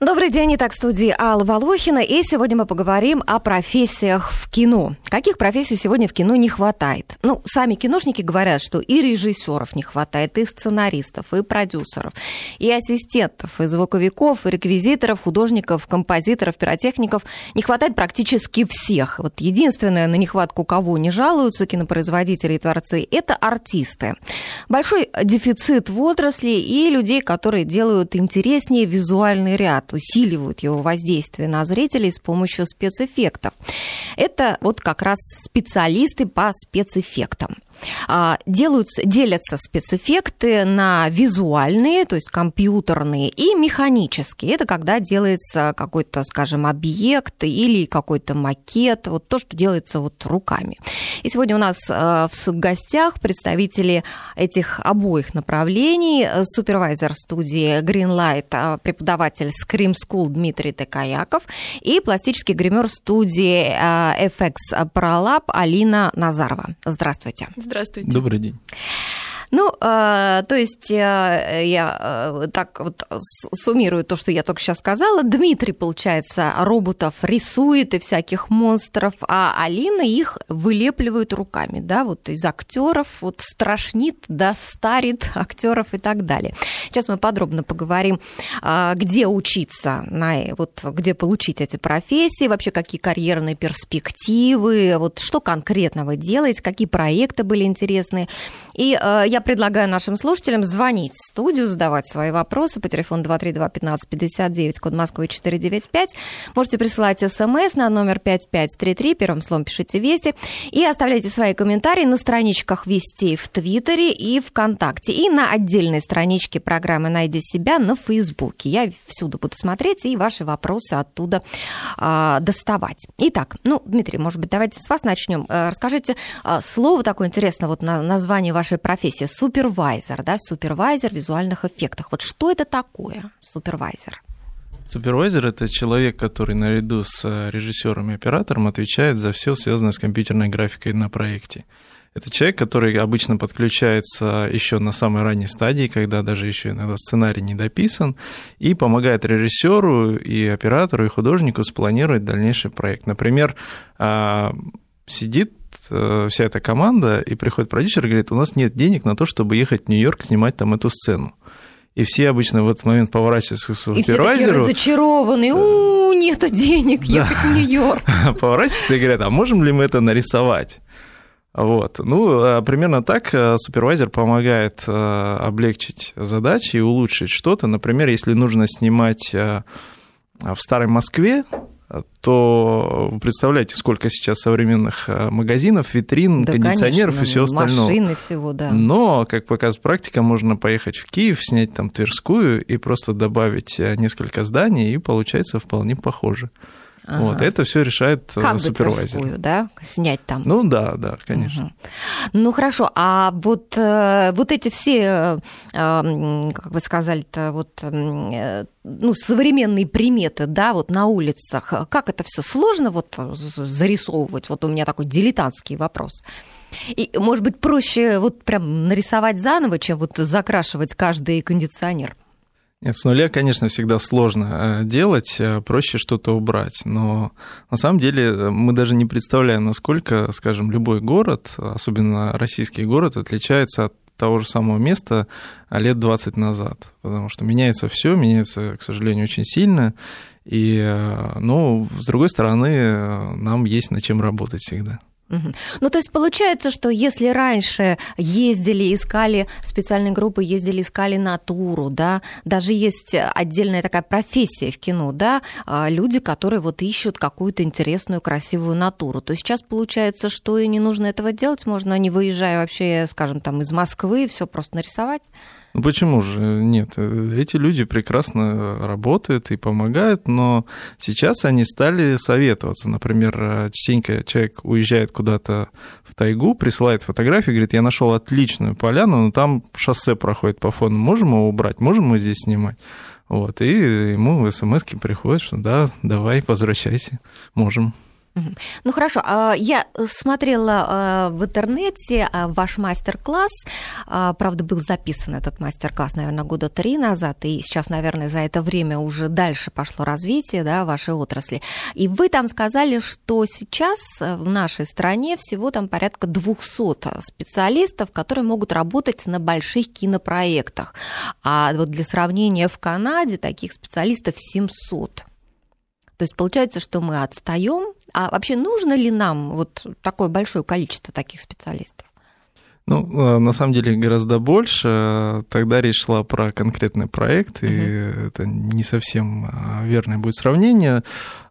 Добрый день, итак, в студии Алла Волохина, и сегодня мы поговорим о профессиях в кино. Каких профессий сегодня в кино не хватает? Ну, сами киношники говорят, что и режиссеров не хватает, и сценаристов, и продюсеров, и ассистентов, и звуковиков, и реквизиторов, художников, композиторов, пиротехников. Не хватает практически всех. Вот единственное, на нехватку кого не жалуются кинопроизводители и творцы, это артисты. Большой дефицит в отрасли и людей, которые делают интереснее визуальный ряд усиливают его воздействие на зрителей с помощью спецэффектов. Это вот как раз специалисты по спецэффектам. А, делаются, делятся спецэффекты на визуальные, то есть компьютерные, и механические. Это когда делается какой-то, скажем, объект или какой-то макет, вот то, что делается вот руками. И сегодня у нас а, в гостях представители этих обоих направлений. Супервайзер студии Greenlight, а, преподаватель Scream School Дмитрий Текаяков и пластический гример студии FX ProLab Алина Назарова. Здравствуйте. Здравствуйте. Добрый день. Ну, э, то есть э, я э, так вот суммирую то, что я только сейчас сказала. Дмитрий, получается, роботов рисует и всяких монстров, а Алина их вылепливает руками, да, вот из актеров, вот страшнит, да, старит актеров и так далее. Сейчас мы подробно поговорим, где учиться, на, вот, где получить эти профессии, вообще какие карьерные перспективы, вот что конкретно вы делаете, какие проекты были интересные. И я я предлагаю нашим слушателям звонить в студию, задавать свои вопросы по телефону 232-1559, код Москвы 495. Можете присылать смс на номер 5533, первым словом пишите «Вести», и оставляйте свои комментарии на страничках «Вестей» в Твиттере и ВКонтакте, и на отдельной страничке программы «Найди себя» на Фейсбуке. Я всюду буду смотреть и ваши вопросы оттуда а, доставать. Итак, ну, Дмитрий, может быть, давайте с вас начнем. Э, расскажите а, слово такое интересное, вот на название вашей профессии супервайзер, да, супервайзер визуальных эффектах. Вот что это такое, супервайзер? Супервайзер это человек, который наряду с э, режиссером и оператором отвечает за все связанное с компьютерной графикой на проекте. Это человек, который обычно подключается еще на самой ранней стадии, когда даже еще иногда сценарий не дописан, и помогает режиссеру и оператору и художнику спланировать дальнейший проект. Например, а, сидит вся эта команда, и приходит продюсер и говорит, у нас нет денег на то, чтобы ехать в Нью-Йорк снимать там эту сцену. И все обычно в этот момент поворачиваются к супервайзеру. И все такие разочарованные, у нету денег ехать в Нью-Йорк. Поворачиваются и говорят, а можем ли мы это нарисовать? Вот. Ну, а примерно так э, супервайзер помогает э, облегчить задачи и улучшить что-то. Например, если нужно снимать в Старой Москве, то представляете, сколько сейчас современных э, магазинов, витрин, да, кондиционеров конечно, и все остальное. Машины всего, да. Но, как показывает практика, можно поехать в Киев, снять там Тверскую и просто добавить э, несколько зданий, и получается вполне похоже. Ага. Вот, это все решает э, как супервайзер. Бы да, снять там. Ну да, да, конечно. Угу. Ну хорошо, а вот, э, вот эти все, э, как вы сказали-то, вот ну, современные приметы, да, вот на улицах, как это все сложно вот зарисовывать? Вот у меня такой дилетантский вопрос. И, может быть, проще вот прям нарисовать заново, чем вот закрашивать каждый кондиционер? Нет, с нуля, конечно, всегда сложно э, делать, э, проще что-то убрать. Но на самом деле э, мы даже не представляем, насколько, скажем, любой город, особенно российский город, отличается от того же самого места лет 20 назад. Потому что меняется все, меняется, к сожалению, очень сильно. И, ну, с другой стороны, нам есть над чем работать всегда. Ну, то есть получается, что если раньше ездили, искали специальные группы, ездили, искали натуру, да, даже есть отдельная такая профессия в кино, да, а, люди, которые вот ищут какую-то интересную, красивую натуру, то сейчас получается, что и не нужно этого делать, можно, не выезжая вообще, скажем, там из Москвы, все просто нарисовать? Ну почему же нет? Эти люди прекрасно работают и помогают, но сейчас они стали советоваться. Например, частенько человек уезжает куда-то в тайгу, присылает фотографию, говорит, я нашел отличную поляну, но там шоссе проходит по фону, можем его убрать, можем мы здесь снимать? Вот, и ему в смс приходит, что да, давай, возвращайся, можем. Ну хорошо, а, я смотрела а, в интернете а, ваш мастер-класс, правда, был записан этот мастер-класс, наверное, года три назад, и сейчас, наверное, за это время уже дальше пошло развитие да, вашей отрасли. И вы там сказали, что сейчас в нашей стране всего там порядка 200 специалистов, которые могут работать на больших кинопроектах. А вот для сравнения в Канаде таких специалистов 700. То есть получается, что мы отстаем. А вообще нужно ли нам вот такое большое количество таких специалистов? Ну, э, на самом деле гораздо больше. Тогда речь шла про конкретный проект, и uh-huh. это не совсем э, верное будет сравнение.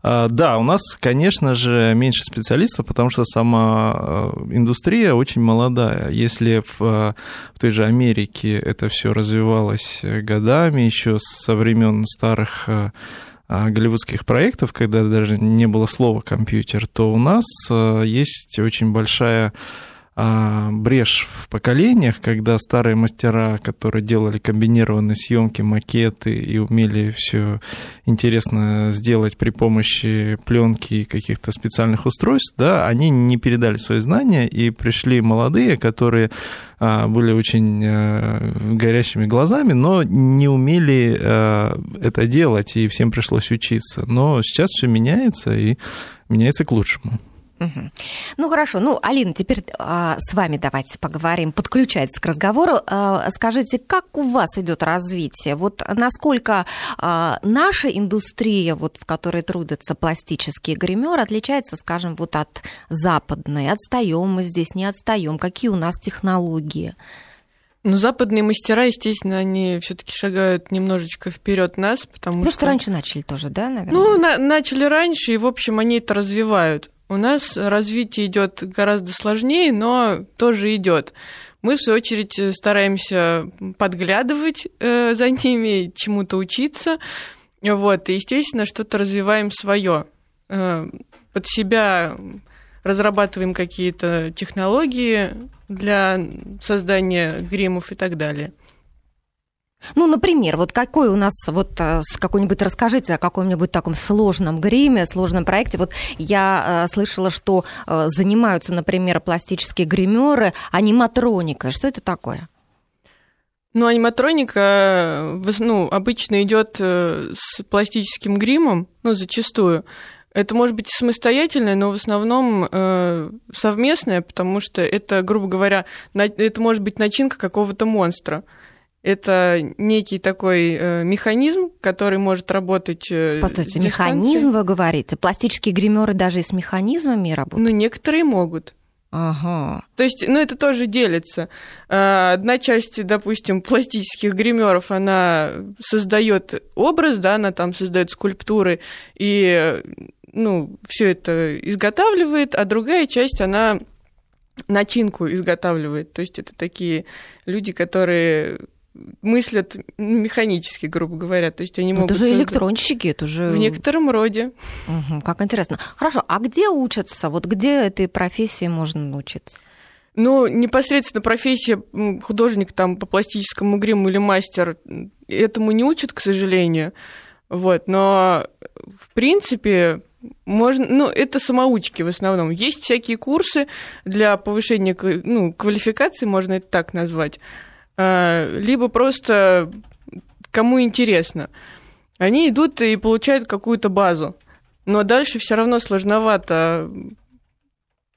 А, да, у нас, конечно же, меньше специалистов, потому что сама э, индустрия очень молодая. Если в, в той же Америке это все развивалось годами, еще со времен старых голливудских проектов, когда даже не было слова компьютер, то у нас а, есть очень большая а, брешь в поколениях, когда старые мастера, которые делали комбинированные съемки, макеты и умели все интересно сделать при помощи пленки и каких-то специальных устройств, да, они не передали свои знания и пришли молодые, которые а, были очень э, горящими глазами, но не умели это делать, и всем пришлось учиться. Но сейчас все меняется, и меняется к лучшему. Угу. Ну хорошо, ну Алина, теперь а, с вами давайте поговорим, подключайтесь к разговору. А, скажите, как у вас идет развитие? Вот насколько а, наша индустрия, вот в которой трудятся пластические гримеры, отличается, скажем, вот от западной? Отстаем мы здесь, не отстаем? Какие у нас технологии? Ну, западные мастера, естественно, они все-таки шагают немножечко вперед нас, потому Потому что... что раньше начали тоже, да, наверное? Ну, на- начали раньше, и, в общем, они это развивают. У нас развитие идет гораздо сложнее, но тоже идет. Мы, в свою очередь, стараемся подглядывать э, за ними, чему-то учиться. Вот, и, естественно, что-то развиваем свое. Э, под себя разрабатываем какие-то технологии для создания гримов и так далее. Ну, например, вот какой у нас, вот э, какой-нибудь расскажите о каком-нибудь таком сложном гриме, сложном проекте. Вот я э, слышала, что э, занимаются, например, пластические гримеры аниматроникой. Что это такое? Ну, аниматроника ну, обычно идет с пластическим гримом, ну, зачастую. Это может быть самостоятельное, но в основном э, совместное, потому что это, грубо говоря, на, это может быть начинка какого-то монстра. Это некий такой э, механизм, который может работать. Э, Постойте, механизм вы говорите? Пластические гримеры даже и с механизмами работают? Ну, некоторые могут. Ага. То есть, ну, это тоже делится. Э, одна часть, допустим, пластических гримеров, она создает образ, да, она там создает скульптуры и, ну, все это изготавливает, а другая часть, она начинку изготавливает. То есть это такие люди, которые мыслят механически, грубо говоря. То есть они могут... Это же электронщики, это же... В некотором роде. Угу, как интересно. Хорошо, а где учатся? Вот где этой профессии можно научиться? Ну, непосредственно профессия художник там по пластическому гриму или мастер этому не учат, к сожалению. Вот, но в принципе можно, ну, это самоучки в основном. Есть всякие курсы для повышения ну, квалификации, можно это так назвать. А, либо просто кому интересно. Они идут и получают какую-то базу. Но дальше все равно сложновато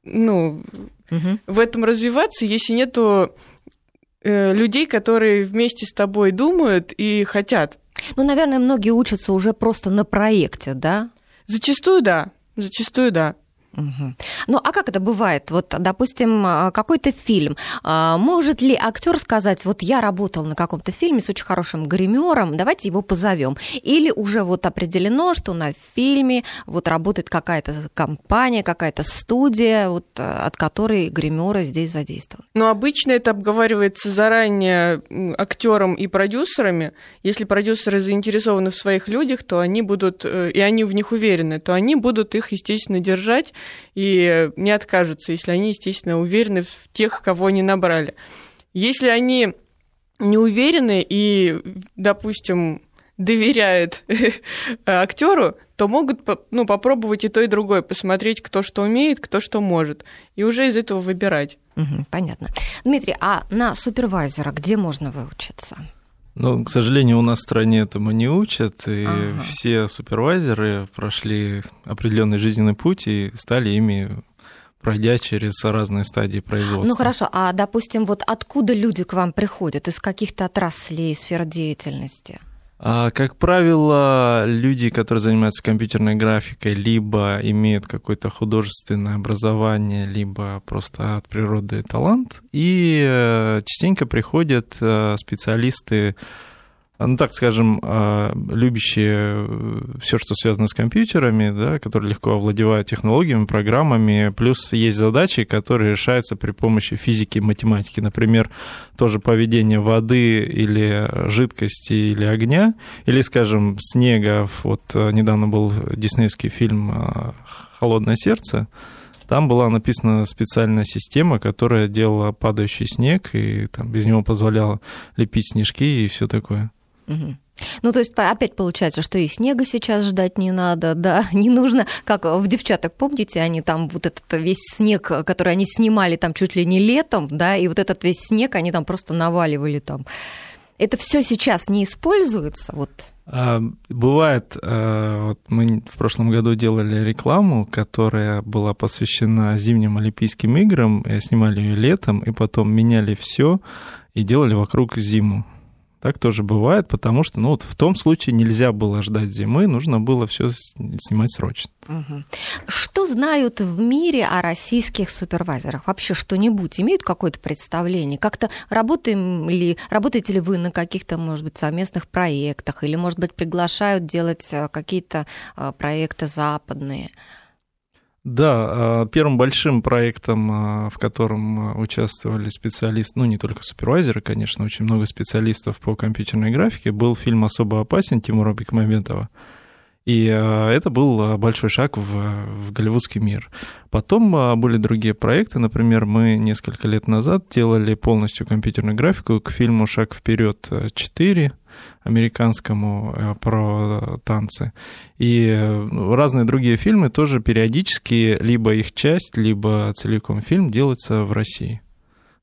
ну, угу. в этом развиваться, если нету э, людей, которые вместе с тобой думают и хотят. Ну, наверное, многие учатся уже просто на проекте, да? Зачастую да. Зачастую да. Угу. Ну, а как это бывает? Вот, допустим, а, какой-то фильм. А, может ли актер сказать, вот я работал на каком-то фильме с очень хорошим гримером, давайте его позовем? Или уже вот определено, что на фильме вот работает какая-то компания, какая-то студия, вот, а, от которой гримеры здесь задействованы? Ну, обычно это обговаривается заранее актером и продюсерами. Если продюсеры заинтересованы в своих людях, то они будут, э, и они в них уверены, то они будут их, естественно, держать и не откажутся, если они, естественно, уверены в тех, кого они набрали. Если они не уверены и, допустим, доверяет актеру, то могут ну, попробовать и то, и другое, посмотреть, кто что умеет, кто что может, и уже из этого выбирать. Угу, понятно. Дмитрий, а на супервайзера где можно выучиться? Ну, к сожалению, у нас в стране этому не учат, и ага. все супервайзеры прошли определенный жизненный путь и стали ими пройдя через разные стадии производства. Ну хорошо, а допустим, вот откуда люди к вам приходят? Из каких-то отраслей, сфер деятельности? А, как правило, люди, которые занимаются компьютерной графикой, либо имеют какое-то художественное образование, либо просто от природы талант, и э, частенько приходят э, специалисты ну так скажем, а, любящие э, все, что связано с компьютерами, да, которые легко овладевают технологиями, программами, плюс есть задачи, которые решаются при помощи физики и математики. Например, тоже поведение воды или жидкости или огня, или, скажем, снега. Вот э, недавно был диснеевский фильм э, «Холодное сердце», там была написана специальная система, которая делала падающий снег, и там без него позволяла лепить снежки и все такое. Угу. Ну, то есть опять получается, что и снега сейчас ждать не надо, да, не нужно, как в девчаток, помните, они там вот этот весь снег, который они снимали там чуть ли не летом, да, и вот этот весь снег они там просто наваливали там. Это все сейчас не используется, вот. А, бывает, а, вот мы в прошлом году делали рекламу, которая была посвящена зимним Олимпийским играм, снимали ее летом, и потом меняли все и делали вокруг зиму. Так тоже бывает, потому что, ну, вот в том случае нельзя было ждать зимы, нужно было все снимать срочно. Что знают в мире о российских супервайзерах? Вообще что-нибудь имеют какое-то представление? Как-то работаем ли, работаете ли вы на каких-то, может быть, совместных проектах? Или, может быть, приглашают делать э, какие-то э, проекты западные? Да, а, первым большим проектом, а, в котором а, участвовали специалисты, ну не только супервайзеры, конечно, очень много специалистов по компьютерной графике, был фильм «Особо опасен» Тимура Бекмамбетова. И это был большой шаг в, в голливудский мир. Потом были другие проекты. Например, мы несколько лет назад делали полностью компьютерную графику к фильму «Шаг вперед 4», американскому э, про танцы. И э, разные другие фильмы тоже периодически либо их часть, либо целиком фильм делается в России.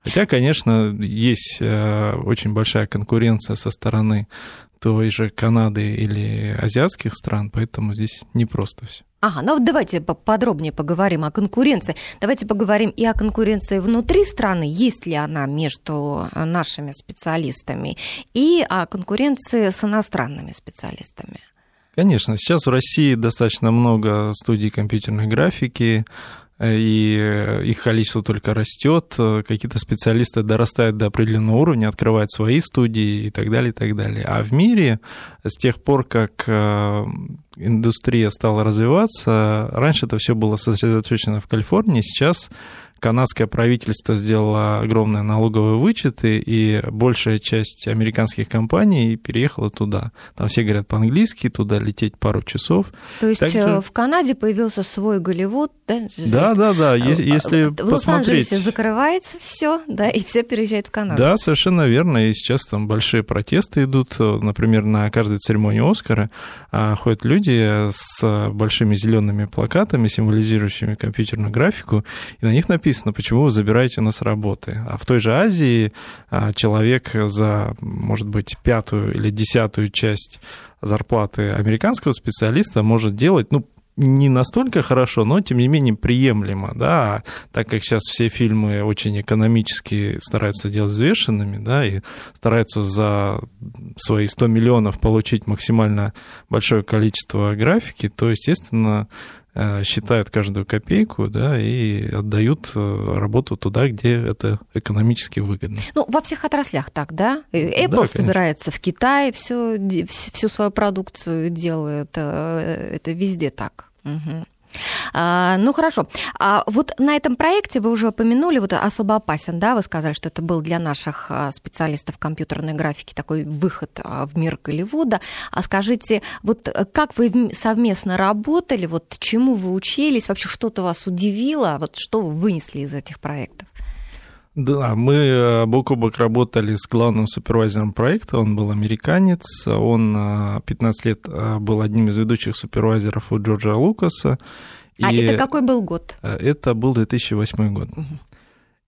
Хотя, конечно, есть э, очень большая конкуренция со стороны той же Канады или азиатских стран, поэтому здесь непросто все. Ага, ну вот давайте подробнее поговорим о конкуренции. Давайте поговорим и о конкуренции внутри страны, есть ли она между нашими специалистами, и о конкуренции с иностранными специалистами. Конечно, сейчас в России достаточно много студий компьютерной графики, и э, их количество только растет, какие-то специалисты дорастают до определенного уровня, открывают свои студии и так далее, и так далее. А в мире с тех пор, как э, индустрия стала развиваться, раньше это все было сосредоточено в Калифорнии, сейчас канадское правительство сделало огромные налоговые вычеты, и большая часть американских компаний переехала туда. Там все говорят по-английски, туда лететь пару часов. То есть Также... Э, в Канаде появился свой Голливуд, да? Да, да, да. Э, если в посмотреть... Лос-Анджелесе закрывается все, да, и все переезжают в Канаду. Да, совершенно верно. И сейчас там большие протесты идут. Например, на каждой церемонии Оскара а, ходят люди с большими зелеными плакатами, символизирующими компьютерную графику, и на них написано написано, почему вы забираете нас работы. А в той же Азии а, человек за, может быть, пятую или десятую часть зарплаты американского специалиста может делать, ну, не настолько хорошо, но тем не менее приемлемо, да, так как сейчас все фильмы очень экономически стараются делать взвешенными, да, и стараются за свои 100 миллионов получить максимально большое количество графики, то, естественно, считают каждую копейку, да, и отдают э, работу туда, где это экономически выгодно. Ну, во всех отраслях так, да? Apple да, собирается в Китае всю, всю свою продукцию делает, э, это везде так. Угу. А, ну хорошо. А вот на этом проекте вы уже упомянули, вот особо опасен, да, вы сказали, что это был для наших а, специалистов компьютерной графики такой выход а, в мир Голливуда. А скажите, вот как вы совместно работали, вот чему вы учились, вообще что-то вас удивило, вот что вы вынесли из этих проектов? Да, мы э, бок о бок работали с главным супервайзером проекта, он был американец, он 15 э, лет э, был одним из ведущих супервайзеров у Джорджа Лукаса. А это какой был год? Это был 2008 год. Угу.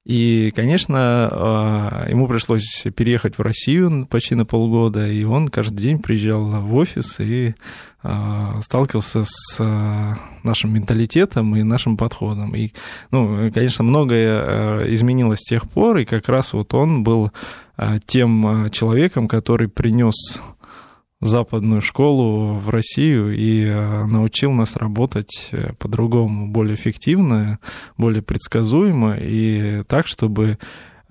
И, конечно, ему пришлось переехать в Россию почти на полгода, и он каждый день приезжал в офис и а, сталкивался с а, нашим менталитетом и нашим подходом. И, ну, конечно, многое а, изменилось с тех пор, и как раз вот он был тем человеком, который принес западную школу в Россию и научил нас работать э, по-другому, более эффективно, более предсказуемо и так, чтобы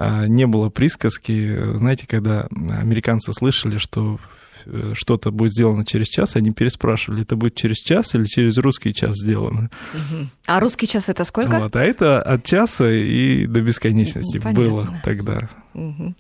не было присказки, знаете, когда американцы слышали, что Э, что-то будет сделано через час, они переспрашивали, это будет через час или через русский час сделано. А русский час это сколько? Вот, а это от часа и до бесконечности Понятно. было тогда. Угу.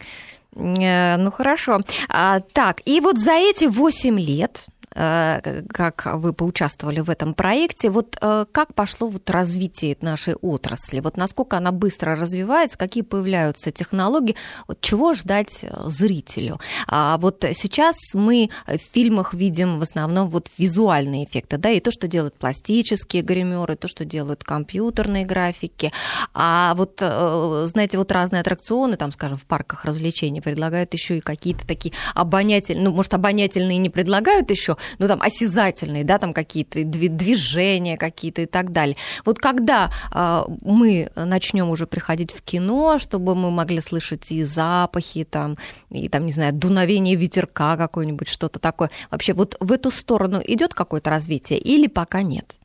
Ну хорошо. А, так, и вот за эти 8 лет Э, как вы поучаствовали в этом проекте. Вот э, как пошло вот развитие нашей отрасли? Вот насколько она быстро развивается, какие появляются технологии? Вот чего ждать э, зрителю? А вот сейчас мы в фильмах видим в основном вот визуальные эффекты, да, и то, что делают пластические гримеры, то, что делают компьютерные графики. А вот, знаете, вот разные аттракционы, там, скажем, в парках развлечений предлагают еще и какие-то такие обонятельные, ну, может, обонятельные не предлагают еще, ну, там, осязательные, да, там какие-то движения какие-то и так далее. Вот когда э, мы начнем уже приходить в кино, чтобы мы могли слышать и запахи, там, и там, не знаю, дуновение ветерка какое-нибудь, что-то такое. Вообще вот в эту сторону идет какое-то развитие или пока нет?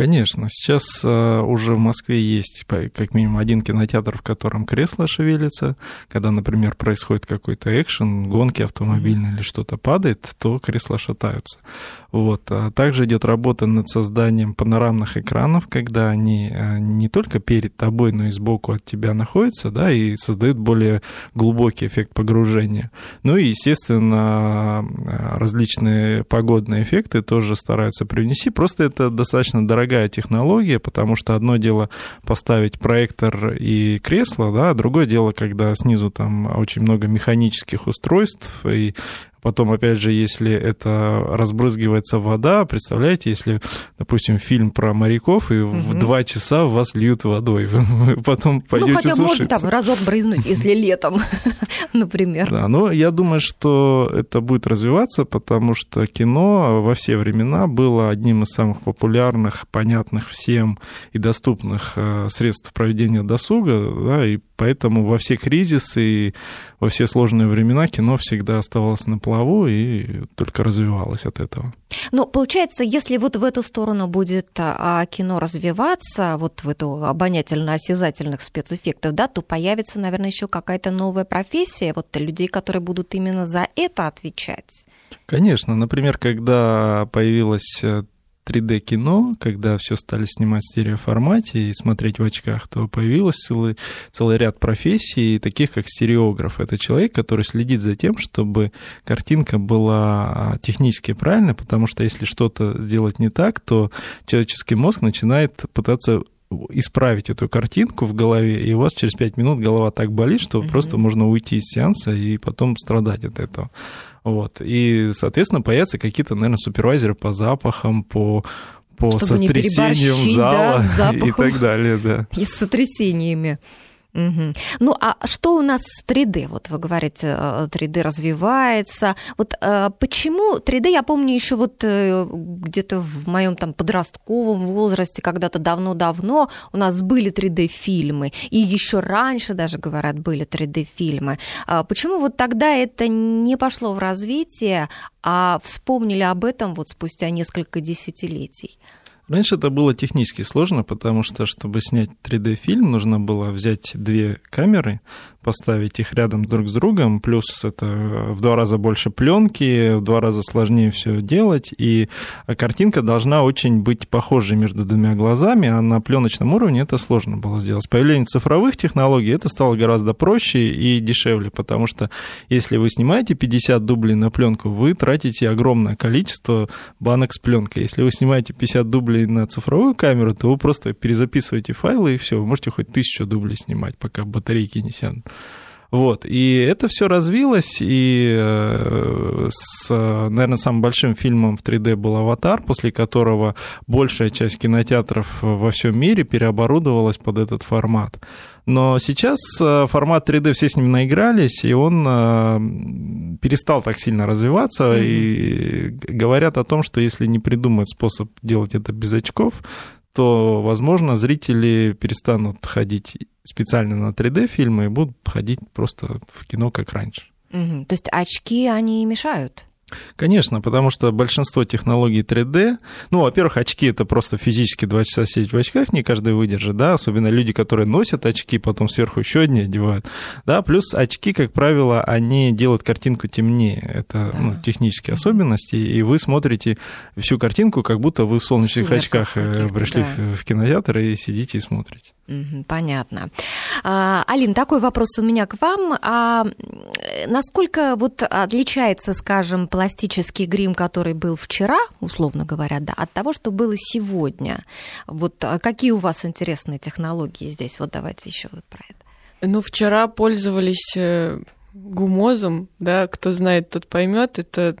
Конечно, сейчас э, уже в Москве есть как минимум один кинотеатр, в котором кресло шевелится. Когда, например, происходит какой-то экшен, гонки автомобильные mm-hmm. или что-то падает, то кресла шатаются. Вот. А также идет работа над созданием панорамных экранов, когда они э, не только перед тобой, но и сбоку от тебя находятся, да, и создают более глубокий эффект погружения. Ну и, естественно, э, различные погодные эффекты тоже стараются привнести. Просто это достаточно дорогая технология, потому что одно дело поставить проектор и кресло, да, а другое дело, когда снизу там очень много механических устройств, и Потом, опять же, если это разбрызгивается вода, представляете, если, допустим, фильм про моряков, и угу. в два часа вас льют водой, вы потом пойдете Ну, хотя сушиться. можно там разок брызнуть, если летом, например. Да, но я думаю, что это будет развиваться, потому что кино во все времена было одним из самых популярных, понятных всем и доступных э, средств проведения досуга, да, и поэтому во все кризисы и во все сложные времена кино всегда оставалось на плаву и только развивалось от этого. Ну, получается, если вот в эту сторону будет а, кино развиваться, вот в эту обонятельно-осязательных спецэффектов, да, то появится, наверное, еще какая-то новая профессия, вот людей, которые будут именно за это отвечать. Конечно, например, когда появилась э, 3D-кино, когда все стали снимать в стереоформате и смотреть в очках, то появился целый, целый ряд профессий, таких как стереограф. Это человек, который следит за тем, чтобы картинка была технически правильной, потому что если что-то сделать не так, то человеческий мозг начинает пытаться исправить эту картинку в голове, и у вас через 5 минут голова так болит, что mm-hmm. просто можно уйти из сеанса и потом страдать от этого. Вот. И, соответственно, появятся какие-то, наверное, супервайзеры по запахам, по по Чтобы сотрясениям зала да, и так далее, да. И с сотрясениями. Угу. Ну а что у нас с 3D? Вот вы говорите, 3D э, развивается. Вот э, почему 3D, я помню еще вот э, где-то в моем там подростковом возрасте, когда-то давно-давно у нас были 3D-фильмы, и еще раньше даже, говорят, были 3D-фильмы. А почему вот тогда это не пошло в развитие, а вспомнили об этом вот спустя несколько десятилетий? Раньше это было технически сложно, потому что, чтобы снять 3D-фильм, нужно было взять две камеры, поставить их рядом друг с другом, плюс это в два раза больше пленки, в два раза сложнее все делать, и картинка должна очень быть похожей между двумя глазами, а на пленочном уровне это сложно было сделать. С появлением цифровых технологий это стало гораздо проще и дешевле, потому что если вы снимаете 50 дублей на пленку, вы тратите огромное количество банок с пленкой. Если вы снимаете 50 дублей или на цифровую камеру, то вы просто перезаписываете файлы, и все, вы можете хоть тысячу дублей снимать, пока батарейки не сядут. Вот. И это все развилось, и э, с, наверное, самым большим фильмом в 3D был «Аватар», после которого большая часть кинотеатров во всем мире переоборудовалась под этот формат. Но сейчас э, формат 3D все с ним наигрались, и он э, перестал так сильно развиваться. Mm-hmm. И говорят о том, что если не придумать способ делать это без очков, то, возможно, зрители перестанут ходить специально на 3D-фильмы и будут ходить просто в кино, как раньше. Угу. То есть очки, они мешают? Конечно, потому что большинство технологий 3D, ну, во-первых, очки это просто физически два часа сидеть в очках, не каждый выдержит, да, особенно люди, которые носят очки, потом сверху еще одни одевают, да, плюс очки, как правило, они делают картинку темнее, это да. ну, технические особенности, и вы смотрите всю картинку, как будто вы в солнечных Сумерках очках э, пришли да. в кинотеатр и сидите и смотрите. Понятно. А, Алин, такой вопрос у меня к вам. А насколько вот отличается, скажем, пластический грим, который был вчера, условно говоря, да, от того, что было сегодня. Вот а какие у вас интересные технологии здесь? Вот давайте еще про это. Ну, вчера пользовались э, гумозом, да, кто знает, тот поймет. Это,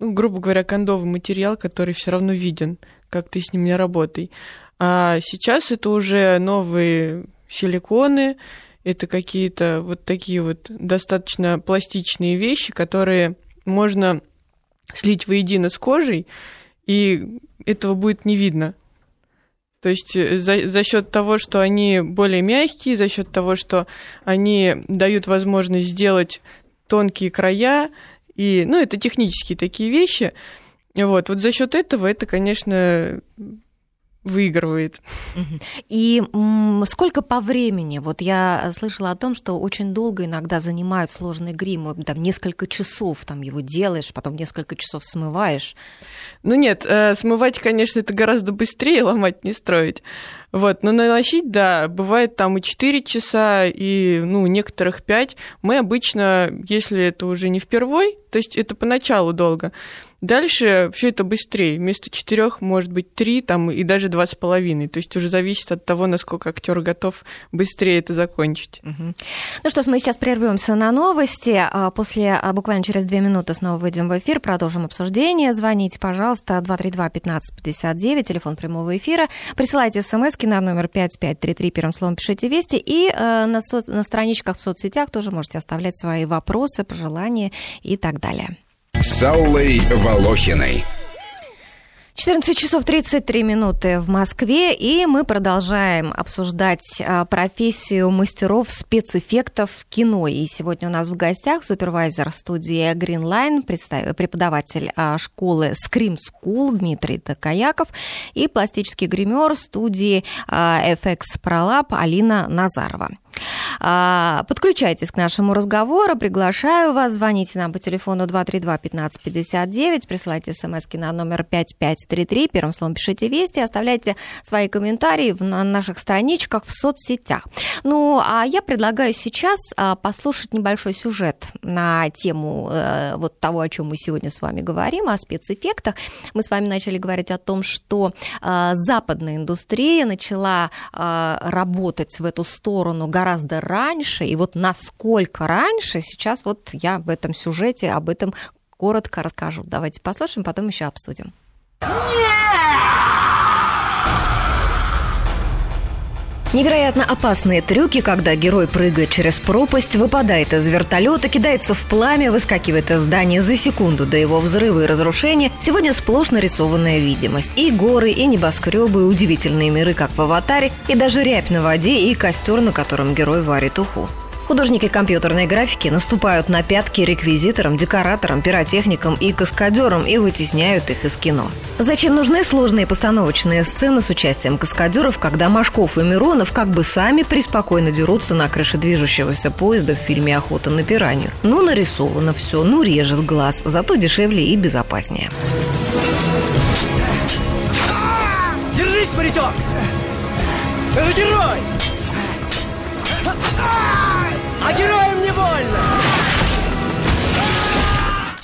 ну, грубо говоря, кондовый материал, который все равно виден, как ты с ним не работай. А сейчас это уже новые силиконы, это какие-то вот такие вот достаточно пластичные вещи, которые можно слить воедино с кожей, и этого будет не видно. То есть э, за, за счет того, что они более мягкие, за счет того, что они дают возможность сделать тонкие края, и, ну, это технические такие вещи. Вот, вот за счет этого это, конечно, выигрывает. И сколько по времени? Вот я слышала о том, что очень долго иногда занимают сложный грим, там несколько часов там его делаешь, потом несколько часов смываешь. Ну нет, э, смывать, конечно, это гораздо быстрее, ломать не строить. Вот, но наносить, да, бывает там и 4 часа, и, ну, некоторых 5. Мы обычно, если это уже не впервой, то есть это поначалу долго, Дальше все это быстрее. Вместо четырех может быть три там, и даже два с половиной. То есть уже зависит от того, насколько актер готов быстрее это закончить. Угу. Ну что ж, мы сейчас прервемся на новости. А после а, буквально через две минуты снова выйдем в эфир, продолжим обсуждение. Звоните, пожалуйста, 232-1559, телефон прямого эфира. Присылайте смс на номер 5533, первым словом пишите «Вести». И э, на, со- на страничках в соцсетях тоже можете оставлять свои вопросы, пожелания и так далее с Аллой Волохиной. 14 часов 33 минуты в Москве, и мы продолжаем обсуждать а, профессию мастеров спецэффектов в кино. И сегодня у нас в гостях супервайзер студии Greenline, преподаватель а, школы Scream School Дмитрий Такаяков и пластический гример студии а, FX ProLab Алина Назарова. А, подключайтесь к нашему разговору, приглашаю вас, звоните нам по телефону 232-1559, присылайте смс на номер 5533, первым словом пишите «Вести», оставляйте свои комментарии на наших страничках в соцсетях. Ну, а я предлагаю сейчас а, послушать небольшой сюжет на тему э, вот того, о чем мы сегодня с вами говорим, о спецэффектах. Мы с вами начали говорить о том, что а, западная индустрия начала работать в эту сторону гораздо гораздо раньше, и вот насколько раньше, сейчас вот я в этом сюжете об этом коротко расскажу. Давайте послушаем, потом еще обсудим. Невероятно опасные трюки, когда герой прыгает через пропасть, выпадает из вертолета, кидается в пламя, выскакивает из здания за секунду до его взрыва и разрушения, сегодня сплошь нарисованная видимость. И горы, и небоскребы, и удивительные миры, как в «Аватаре», и даже рябь на воде, и костер, на котором герой варит уху. Художники компьютерной графики наступают на пятки реквизиторам, декораторам, пиротехникам и каскадерам и вытесняют их из кино. Зачем нужны сложные постановочные сцены с участием каскадеров, когда Машков и Миронов как бы сами преспокойно дерутся на крыше движущегося поезда в фильме «Охота на пиранью»? Ну, нарисовано все, ну, режет глаз, зато дешевле и безопаснее. Держись, морячок! Это герой! Героям не больно!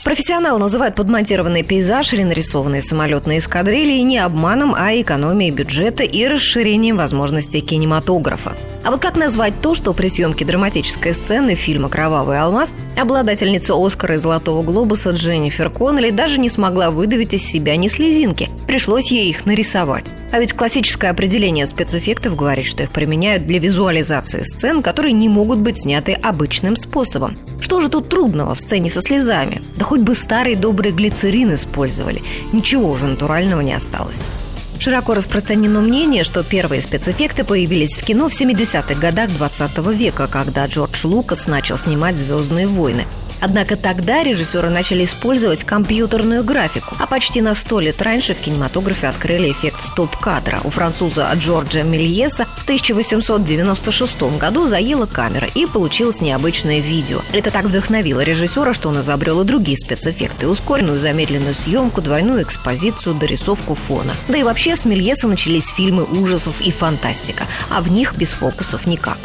Профессионал называет подмонтированный пейзаж или нарисованные самолетные эскадрильи не обманом, а экономией бюджета и расширением возможностей кинематографа. А вот как назвать то, что при съемке драматической сцены фильма «Кровавый алмаз» обладательница Оскара и Золотого глобуса Дженнифер Коннелли даже не смогла выдавить из себя ни слезинки. Пришлось ей их нарисовать. А ведь классическое определение спецэффектов говорит, что их применяют для визуализации сцен, которые не могут быть сняты обычным способом. Что же тут трудного в сцене со слезами? Да хоть бы старый добрый глицерин использовали. Ничего уже натурального не осталось. Широко распространено мнение, что первые спецэффекты появились в кино в 70-х годах 20 века, когда Джордж Лукас начал снимать «Звездные войны». Однако тогда режиссеры начали использовать компьютерную графику, а почти на сто лет раньше в кинематографе открыли эффект стоп-кадра. У француза Джорджа Мельеса в 1896 году заела камера и получилось необычное видео. Это так вдохновило режиссера, что он изобрел и другие спецэффекты, ускоренную замедленную съемку, двойную экспозицию, дорисовку фона. Да и вообще с Мельеса начались фильмы ужасов и фантастика, а в них без фокусов никак.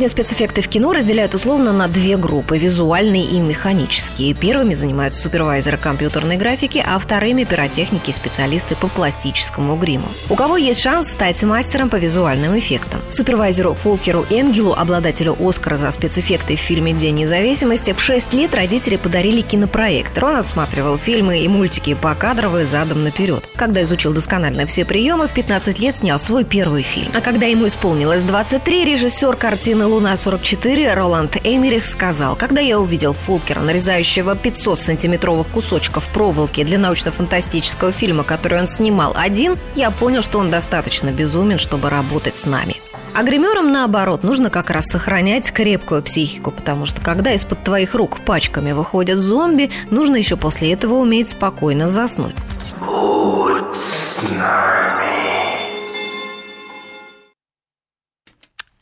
Сегодня спецэффекты в кино разделяют условно на две группы – визуальные и механические. Первыми занимаются супервайзеры компьютерной графики, а вторыми – пиротехники и специалисты по пластическому гриму. У кого есть шанс стать мастером по визуальным эффектам? Супервайзеру Фолкеру Энгелу, обладателю Оскара за спецэффекты в фильме «День независимости», в 6 лет родители подарили кинопроектор. Он отсматривал фильмы и мультики по кадровые задом наперед. Когда изучил досконально все приемы, в 15 лет снял свой первый фильм. А когда ему исполнилось 23, режиссер картины «Луна-44» Роланд Эмерих сказал, когда я увидел Фулкера, нарезающего 500-сантиметровых кусочков проволоки для научно-фантастического фильма, который он снимал один, я понял, что он достаточно безумен, чтобы работать с нами. А гримерам, наоборот, нужно как раз сохранять крепкую психику, потому что когда из-под твоих рук пачками выходят зомби, нужно еще после этого уметь спокойно заснуть. Будь с нами.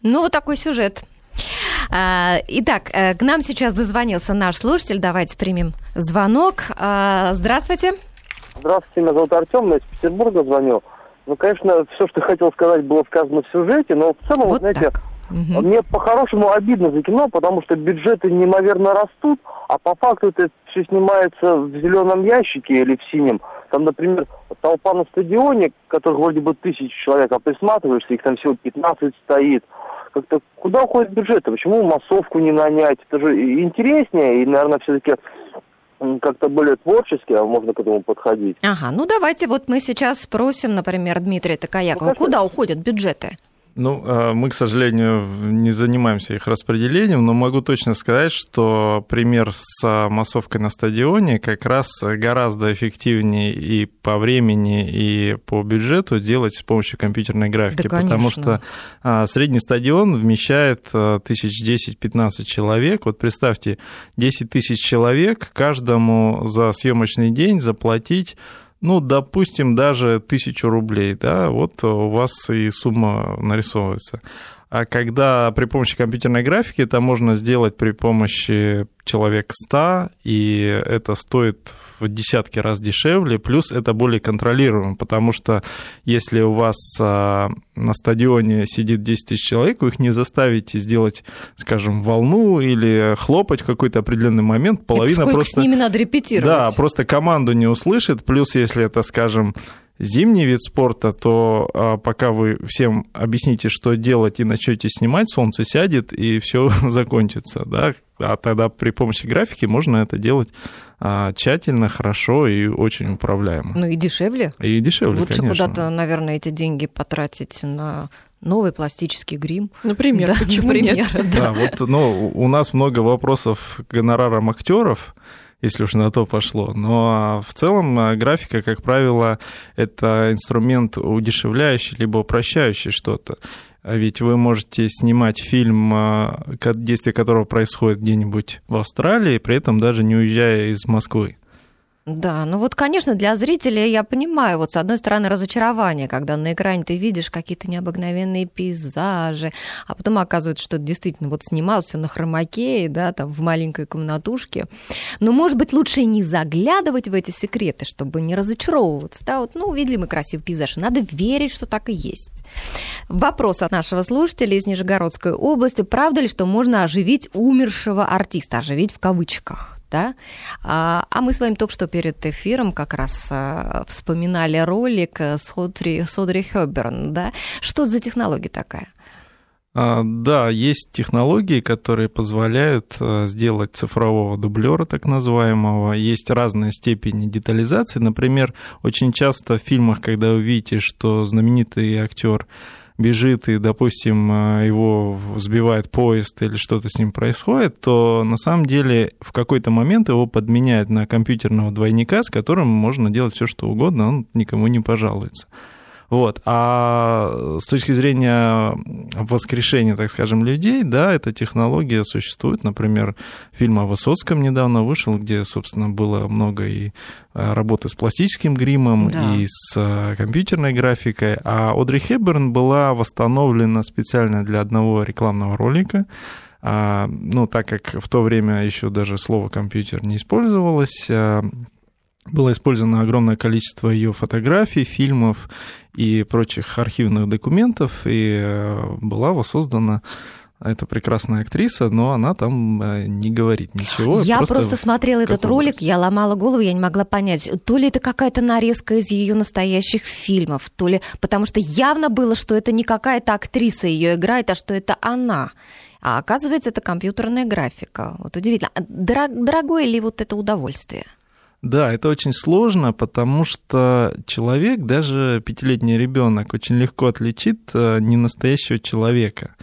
Ну, вот такой сюжет. А, итак, э, к нам сейчас дозвонился наш слушатель. Давайте примем звонок. А, здравствуйте. Здравствуйте, меня зовут Артем, я из Петербурга звоню. Ну, конечно, все, что хотел сказать, было сказано в сюжете, но в целом, вот знаете, так. мне по-хорошему обидно за кино, потому что бюджеты неимоверно растут, а по факту это все снимается в зеленом ящике или в синем. Там, например, толпа на стадионе, которых вроде бы тысячи человек, а присматриваешься, их там всего 15 стоит – как-то куда уходит бюджет? Почему массовку не нанять? Это же интереснее, и, наверное, все-таки как-то более творчески, а можно к этому подходить. Ага, ну давайте вот мы сейчас спросим, например, Дмитрия Такаякова, ну, куда уходят бюджеты? Ну, а, мы, к сожалению, не занимаемся их распределением, но могу точно сказать, что пример с массовкой на стадионе как раз гораздо эффективнее и по времени, и по бюджету делать с помощью компьютерной графики, да, потому что а, средний стадион вмещает а, тысяч 10-15 человек. Вот представьте, 10 тысяч человек каждому за съемочный день заплатить ну, допустим, даже тысячу рублей, да, вот у вас и сумма нарисовывается. А когда при помощи компьютерной графики это можно сделать при помощи человек 100, и это стоит в десятки раз дешевле, плюс это более контролируемо, потому что если у вас а, на стадионе сидит 10 тысяч человек, вы их не заставите сделать, скажем, волну или хлопать в какой-то определенный момент, половина это просто... с ними надо репетировать? Да, просто команду не услышит, плюс если это, скажем, зимний вид спорта, то а, пока вы всем объясните, что делать и начнете снимать, солнце сядет и все закончится, да, а тогда при помощи графики можно это делать а, тщательно, хорошо и очень управляемо. Ну и дешевле. И дешевле, Лучше конечно. куда-то, наверное, эти деньги потратить на новый пластический грим. Например, да, почему например, нет? Да, вот, ну, у нас много вопросов к гонорарам актеров, если уж на то пошло. Но в целом э, графика, как правило, это инструмент удешевляющий либо упрощающий что-то. А ведь вы можете снимать фильм, действие которого происходит где-нибудь в Австралии, при этом даже не уезжая из Москвы. Да, ну вот, конечно, для зрителя я понимаю, вот с одной стороны разочарование, когда на экране ты видишь какие-то необыкновенные пейзажи, а потом оказывается, что действительно вот снимал все на хромакее, да, там в маленькой комнатушке. Но, может быть, лучше и не заглядывать в эти секреты, чтобы не разочаровываться, да, вот, ну, увидели мы красивый пейзаж, надо верить, что так и есть. Вопрос от нашего слушателя из Нижегородской области. Правда ли, что можно оживить умершего артиста, оживить в кавычках? Да? А, а мы с вами только что перед эфиром как раз а, вспоминали ролик с Одри, с Хёберн, да? Что это за технология такая? А, да, есть технологии, которые позволяют а, сделать цифрового дублера, так называемого. Есть разные степени детализации. Например, очень часто в фильмах, когда вы видите, что знаменитый актер бежит и, допустим, э, его сбивает поезд или что-то с ним происходит, то на самом деле в какой-то момент его подменяют на компьютерного двойника, с которым можно делать все, что угодно, он никому не пожалуется. Вот. А с точки зрения воскрешения, так скажем, людей, да, эта технология существует. Например, фильм о Высоцком недавно вышел, где, собственно, было много и э, работы с пластическим гримом, да. и с э, компьютерной графикой. А Одри Хепберн была восстановлена специально для одного рекламного ролика. А, ну, так как в то время еще даже слово компьютер не использовалось, а, было использовано огромное количество ее фотографий, фильмов и прочих архивных документов, и э, была воссоздана эта прекрасная актриса, но она там э, не говорит ничего. Я просто, просто смотрела этот образ. ролик, я ломала голову, я не могла понять, то ли это какая-то нарезка из ее настоящих фильмов, то ли... Потому что явно было, что это не какая-то актриса ее играет, а что это она. А оказывается, это компьютерная графика. Вот удивительно. Дорогое ли вот это удовольствие? Да, это очень сложно, потому что человек, даже пятилетний ребенок, очень легко отличит э, ненастоящего человека.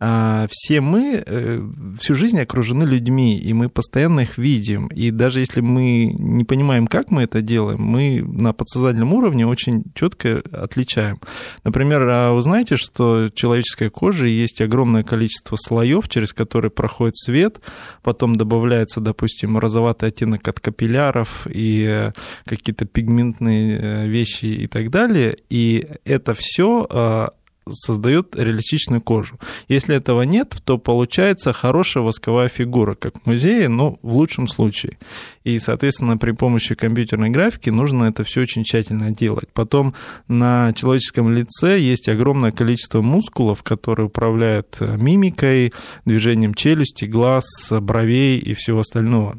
А, все мы э, всю жизнь окружены людьми, и мы постоянно их видим. И даже если мы не понимаем, как мы это делаем, мы на подсознательном уровне очень четко отличаем. Например, а вы знаете, что в человеческой коже есть огромное количество слоев, через которые проходит свет, потом добавляется, допустим, розоватый оттенок от капилляров и э, какие-то пигментные э, вещи и так далее. И это все создает реалистичную кожу. Если этого нет, то получается хорошая восковая фигура, как в музее, но в лучшем случае. И, соответственно, при помощи компьютерной графики нужно это все очень тщательно делать. Потом на человеческом лице есть огромное количество мускулов, которые управляют э, мимикой, движением челюсти, глаз, бровей и всего остального.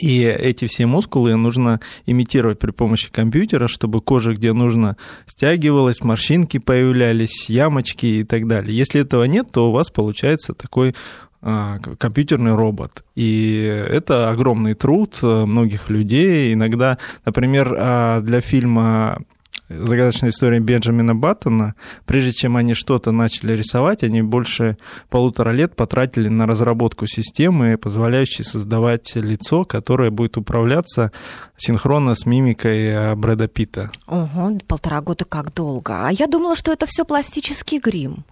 И эти все мускулы нужно имитировать при помощи компьютера, чтобы кожа, где нужно, стягивалась, морщинки появлялись, ямочки и так далее. Если этого нет, то у вас получается такой а, компьютерный робот. И это огромный труд э, многих людей. Иногда, например, а, для фильма загадочная история Бенджамина Баттона, прежде чем они что-то начали рисовать, они больше полутора лет потратили на разработку системы, позволяющей создавать лицо, которое будет управляться синхронно с мимикой э, Брэда Питта. Ого, полтора года как долго. А я думала, что это все пластический грим.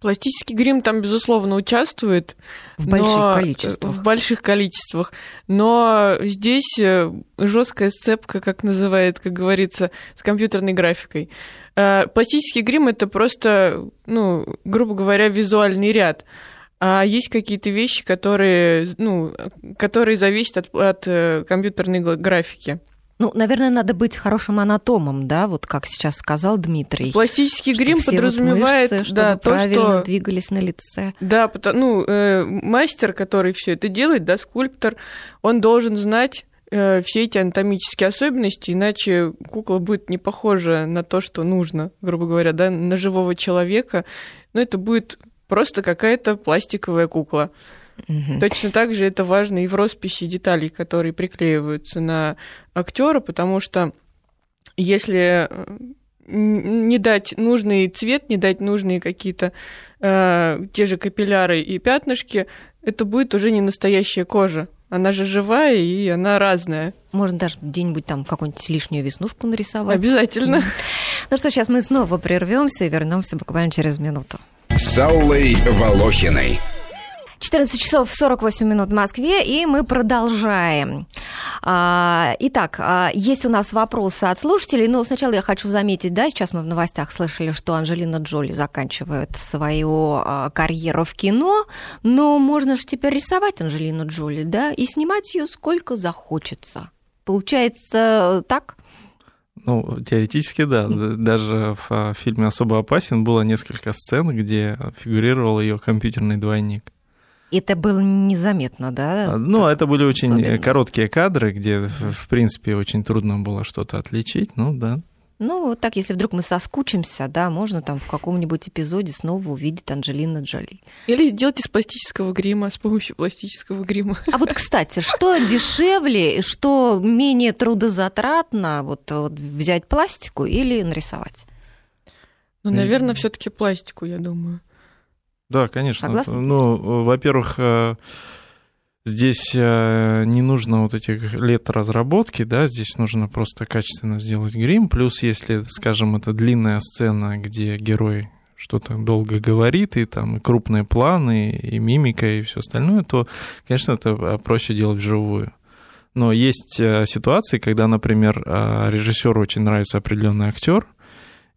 Пластический грим там, безусловно, участвует. В больших но... количествах. В больших количествах. Но здесь э, жесткая сцепка, как называет, как говорится, с компьютерной графикой. Э, пластический грим это просто, ну, грубо говоря, визуальный ряд. А есть какие-то вещи, которые, ну, которые зависят от, от э, компьютерной графики. Ну, наверное, надо быть хорошим анатомом, да, вот как сейчас сказал Дмитрий. Пластический грим подразумевает, вот мышцы, да, то, правильно что двигались на лице. Да, ну, э, мастер, который все это делает, да, скульптор, он должен знать э, все эти анатомические особенности, иначе кукла будет не похожа на то, что нужно, грубо говоря, да, на живого человека. Но это будет просто какая-то пластиковая кукла. Угу. Точно так же это важно и в росписи деталей, которые приклеиваются на актера, потому что если э, не дать нужный цвет, не дать нужные какие-то э, те же капилляры и пятнышки, это будет уже не настоящая кожа. Она же живая и она разная. Можно даже где-нибудь там какую-нибудь лишнюю веснушку нарисовать. Обязательно. Ну что, сейчас мы снова прервемся и вернемся буквально через минуту. С Аллой Волохиной. 14 часов 48 минут в Москве, и мы продолжаем. А, итак, а, есть у нас вопросы от слушателей, но сначала я хочу заметить, да, сейчас мы в новостях слышали, что Анжелина Джоли заканчивает свою а, карьеру в кино, но можно же теперь рисовать Анжелину Джоли, да, и снимать ее сколько захочется. Получается так? Ну, теоретически, да. Даже в фильме «Особо опасен» было несколько сцен, где фигурировал ее компьютерный двойник. Это было незаметно, да? А, ну, это были очень Особенно. короткие кадры, где, в принципе, очень трудно было что-то отличить, ну да. Ну, вот так, если вдруг мы соскучимся, да, можно там в каком-нибудь эпизоде снова увидеть Анджелина Джоли. Или сделать из пластического грима, с помощью пластического грима. А вот, кстати, что дешевле, что менее трудозатратно, вот, вот взять пластику или нарисовать? Ну, наверное, все таки пластику, я думаю. Да, конечно. Согласна? Ну, во-первых, э, здесь э, не нужно вот этих лет разработки, да, здесь нужно просто качественно сделать грим. Плюс, если, скажем, это длинная сцена, где герой что-то долго говорит, и там и крупные планы, и мимика, и все остальное, то, конечно, это э, проще делать вживую. Но есть ситуации, когда, например, режиссеру очень нравится определенный актер,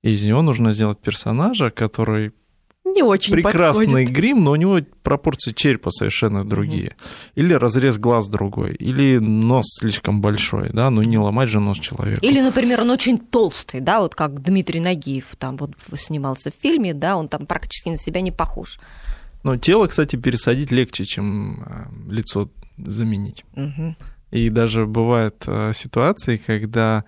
и из него нужно сделать персонажа, который не очень прекрасный подходит. грим, но у него пропорции черепа совершенно другие. Угу. Или разрез глаз другой, или нос слишком большой, да, ну не ломать же нос человека. Или, например, он очень толстый, да, вот как Дмитрий Нагиев там вот снимался в фильме, да, он там практически на себя не похож. Но тело, кстати, пересадить легче, чем э, лицо заменить. Угу. И даже бывают э, ситуации, когда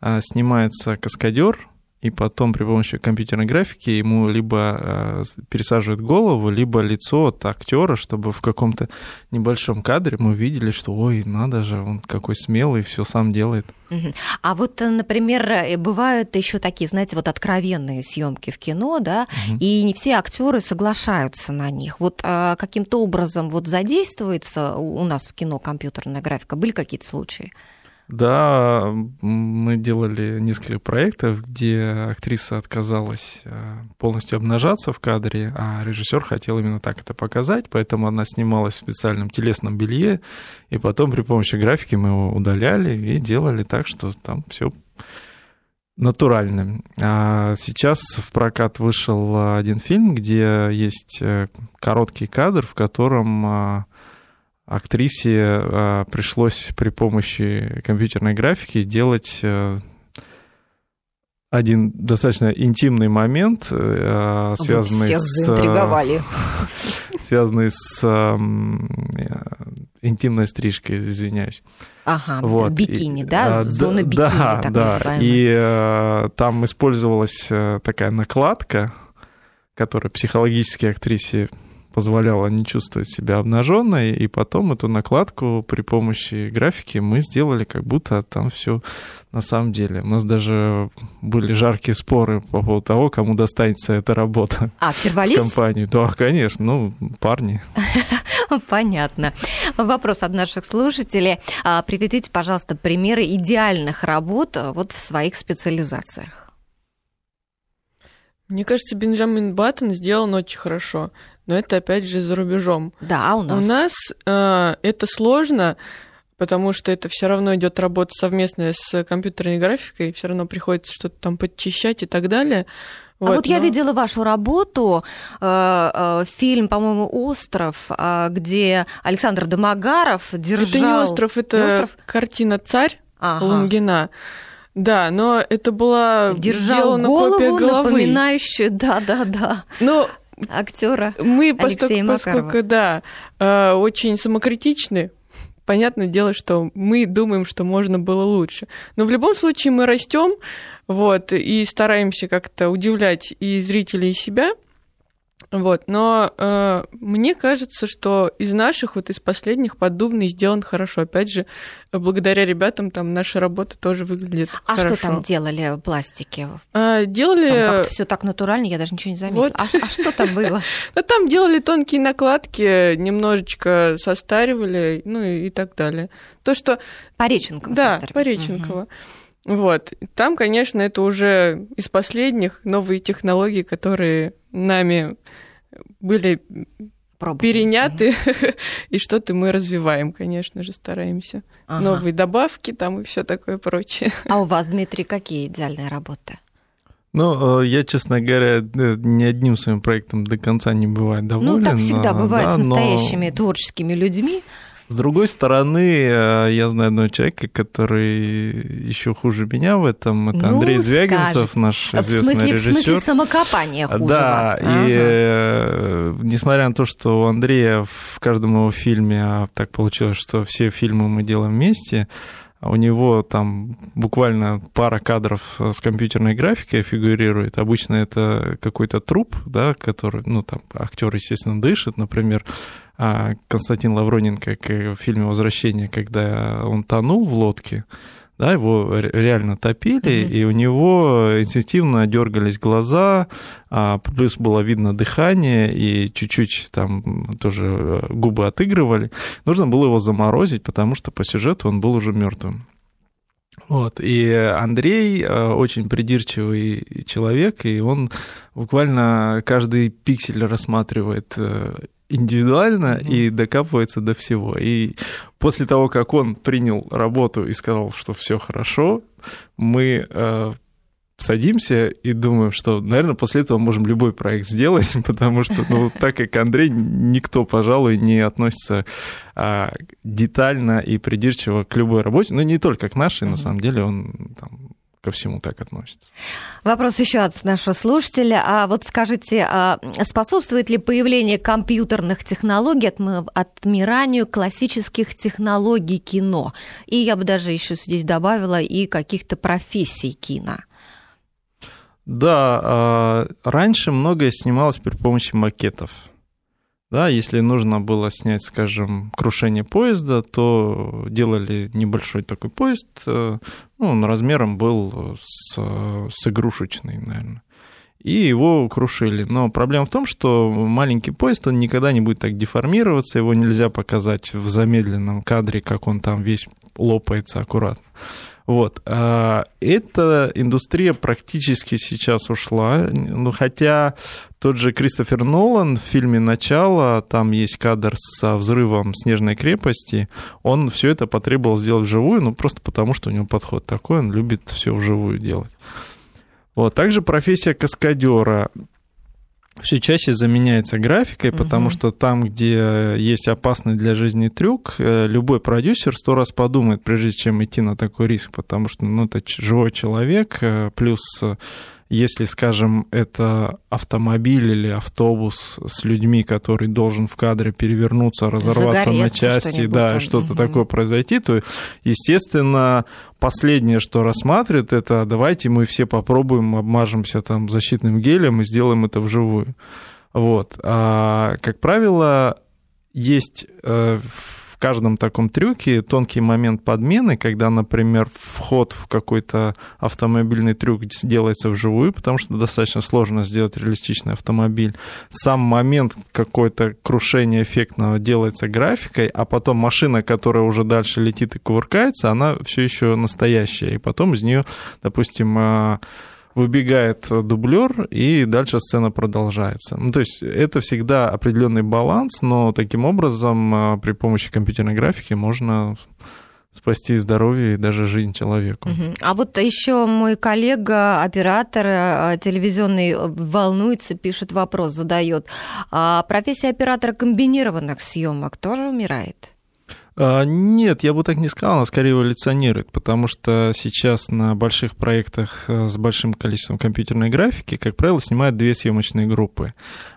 э, снимается каскадер, и потом при помощи компьютерной графики ему либо э, пересаживают голову, либо лицо от актера, чтобы в каком-то небольшом кадре мы видели, что ой, надо же, он какой смелый, все сам делает. А вот, э, например, э, бывают еще такие, знаете, вот откровенные съемки в кино, да, угу. и не все актеры соглашаются на них. Вот а, каким-то образом вот задействуется у нас в кино компьютерная графика? Были какие-то случаи? Да, мы делали несколько проектов, где актриса отказалась э, полностью обнажаться в кадре, а режиссер хотел именно так это показать, поэтому она снималась в специальном телесном белье, и потом при помощи графики мы его удаляли и делали так, что там все натуральным. А сейчас в прокат вышел один фильм, где есть э, короткий кадр, в котором а, актрисе а, пришлось при помощи компьютерной графики делать э, один достаточно интимный момент, э, связанный всех с... заинтриговали. Связанный с э, интимной стрижкой, извиняюсь. Ага, вот. бикини, и, да, а, зона бикини, да, так да. Называемая. И а, там использовалась такая накладка, которая психологически актрисе позволяла не чувствовать себя обнаженной, и потом эту накладку при помощи графики мы сделали, как будто там все на самом деле. У нас даже были жаркие споры по поводу того, кому достанется эта работа. А, все рвались? Компанию. Да, конечно, ну, парни. Понятно. Вопрос от наших слушателей. А, приведите, пожалуйста, примеры идеальных работ а, вот в своих специализациях. Мне кажется, Бенджамин Баттон сделан очень хорошо но это опять же за рубежом. Да, у нас. У нас э, это сложно, потому что это все равно идет работа совместная с компьютерной графикой, все равно приходится что-то там подчищать и так далее. Вот, а вот но... я видела вашу работу, э, э, фильм, по-моему, «Остров», э, где Александр Домогаров держал... Это не «Остров», это не остров? картина «Царь» ага. Лунгина. Да, но это была Держал сделана голову, копия головы. напоминающую, да-да-да. Но актера Мы, Алексея поскольку, поскольку, да, э, очень самокритичны, понятное дело, что мы думаем, что можно было лучше. Но в любом случае мы растем, вот, и стараемся как-то удивлять и зрителей, и себя. Вот, но э, мне кажется, что из наших, вот из последних, поддубный сделан хорошо. Опять же, благодаря ребятам там наша работа тоже выглядит а хорошо. А что там делали пластики? А, делали... Там как-то все так натурально, я даже ничего не заметила. Вот. А, а что там было? Ну, там делали тонкие накладки, немножечко состаривали, ну и, так далее. То, что... Пореченково Да, Пореченково. Угу. Вот. Там, конечно, это уже из последних новые технологии, которые нами были переняты, и что-то мы развиваем, конечно же, стараемся. Ага. Новые добавки там и все такое прочее. А у вас, Дмитрий, какие идеальные работы? Ну, э, я, честно говоря, э, ни одним своим проектом до конца не бывает доволен. Ну, так всегда бывает да, с настоящими но... творческими людьми. С другой стороны, э, я знаю одного человека, который еще хуже меня в этом. Это ну, Андрей Звягинцев, скажет. наш известный в смысле, режиссер. В смысле самокопания хуже Да, вас. и ага. несмотря на то, что у Андрея в каждом его фильме, а так получилось, что все фильмы мы делаем вместе, у него там буквально пара кадров с компьютерной графикой фигурирует. Обычно это какой-то труп, да, который, ну, там, актер, естественно, дышит, например, а Константин Лавроненко как в фильме «Возвращение», когда он тонул в лодке, да, его реально топили, mm-hmm. и у него инстинктивно дергались глаза, а плюс было видно дыхание, и чуть-чуть там тоже э, губы отыгрывали. Нужно было его заморозить, потому что по сюжету он был уже мертвым. Вот, и Андрей э, очень придирчивый человек, и он буквально каждый пиксель рассматривает э, индивидуально mm-hmm. и докапывается до всего. И после того, как он принял работу и сказал, что все хорошо, мы э, садимся и думаем, что, наверное, после этого можем любой проект сделать, потому что, ну, так как Андрей, никто, пожалуй, не относится а, детально и придирчиво к любой работе, ну, не только к нашей, mm-hmm. на самом деле, он там ко всему так относится. Вопрос еще от нашего слушателя. А вот скажите, а способствует ли появление компьютерных технологий отмиранию классических технологий кино? И я бы даже еще здесь добавила и каких-то профессий кино. Да, а, раньше многое снималось при помощи макетов. Да, если нужно было снять, скажем, крушение поезда, то делали небольшой такой поезд, э, ну, он размером был с, с игрушечный, наверное. И его крушили. Но проблема в том, что маленький поезд, он никогда не будет так деформироваться, его нельзя показать в замедленном кадре, как он там весь лопается аккуратно. Вот. А, эта индустрия практически сейчас ушла, ну, хотя тот же Кристофер Нолан в фильме «Начало», там есть кадр со взрывом снежной крепости, он все это потребовал сделать вживую, ну, просто потому, что у него подход такой, он любит все вживую делать. Вот. Также профессия каскадера все чаще заменяется графикой, угу. потому что там, где есть опасный для жизни трюк, э, любой продюсер сто раз подумает, прежде чем идти на такой риск, потому что ну, это живой человек, э, плюс если, скажем, это автомобиль или автобус с людьми, который должен в кадре перевернуться, разорваться на части, да, что-то угу. такое произойти, то, естественно, последнее, что рассматривает, это давайте мы все попробуем, обмажемся там защитным гелем и сделаем это вживую. Вот. А, как правило, есть э, каждом таком трюке тонкий момент подмены, когда, например, вход в какой-то автомобильный трюк делается вживую, потому что достаточно сложно сделать реалистичный автомобиль. Сам момент какое-то крушение эффектного делается графикой, а потом машина, которая уже дальше летит и кувыркается, она все еще настоящая. И потом из нее, допустим, а, выбегает дублер, и дальше сцена продолжается. Ну, то есть это всегда определенный баланс, но таким образом а, при помощи компьютерной графики можно спасти здоровье и даже жизнь человеку. А вот еще мой коллега, оператор а, телевизионный, волнуется, пишет вопрос, задает. А профессия оператора комбинированных съемок тоже умирает? А, нет, я бы так не сказал, она скорее эволюционирует, потому что сейчас на больших проектах э, с большим количеством компьютерной графики, как правило, снимают две съемочные группы.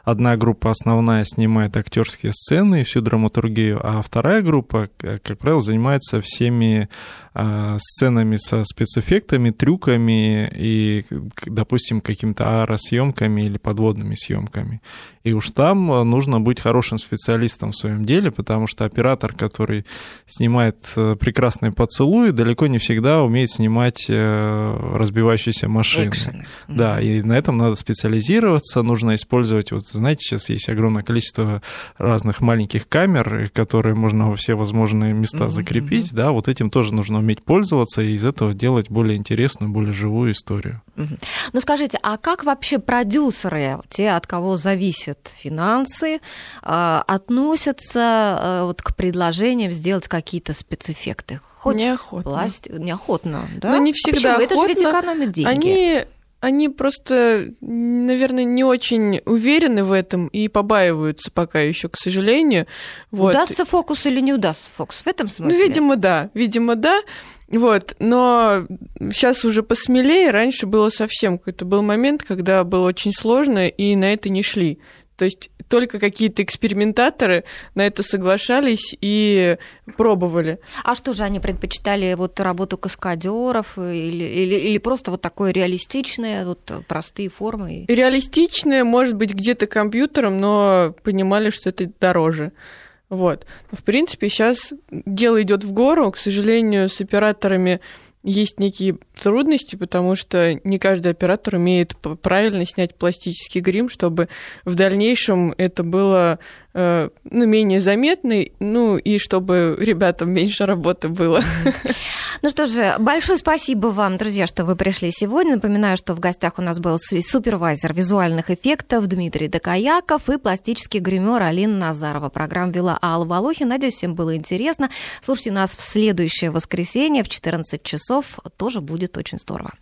Одна группа основная снимает актерские сцены и всю драматургию, а вторая группа, как правило, занимается всеми а, сценами со спецэффектами, трюками и, допустим, какими-то аэросъемками или подводными съемками. И уж там нужно быть хорошим специалистом в своем деле, потому что оператор, который снимает э, прекрасные поцелуи, далеко не всегда умеет снимать э, разбивающиеся машины. Экшены. Да, и на этом надо специализироваться, нужно использовать, вот знаете, сейчас есть огромное количество разных маленьких камер, которые можно во все возможные места закрепить, да, вот этим тоже нужно уметь пользоваться и из этого делать более интересную, более живую историю. Ну скажите, а как вообще продюсеры, те, от кого зависит видят финансы, а, относятся вот к предложениям сделать какие-то спецэффекты? Хоть неохотно. Пласт... Неохотно, да? Но не всегда Почему? охотно. Это же ведь экономит деньги. Они они просто, наверное, не очень уверены в этом и побаиваются пока еще, к сожалению. Вот. Удастся фокус или не удастся фокус в этом смысле? Ну, видимо, да. Видимо, да. Вот, но сейчас уже посмелее, раньше было совсем какой-то был момент, когда было очень сложно, и на это не шли. То есть только какие-то экспериментаторы на это соглашались и пробовали. А что же они предпочитали вот работу каскадеров или, или, или просто вот такое реалистичное, вот простые формы? Реалистичное, может быть, где-то компьютером, но понимали, что это дороже. Вот. Но, в принципе, сейчас дело идет в гору. К сожалению, с операторами есть некие трудности, потому что не каждый оператор умеет правильно снять пластический грим, чтобы в дальнейшем это было ну, менее заметный, ну и чтобы ребятам меньше работы было. Ну что же, большое спасибо вам, друзья, что вы пришли сегодня. Напоминаю, что в гостях у нас был супервайзер визуальных эффектов Дмитрий Докаяков и пластический гример Алина Назарова. Программа вела Алла Волохин. Надеюсь, всем было интересно. Слушайте нас в следующее воскресенье в 14 часов. Тоже будет очень здорово.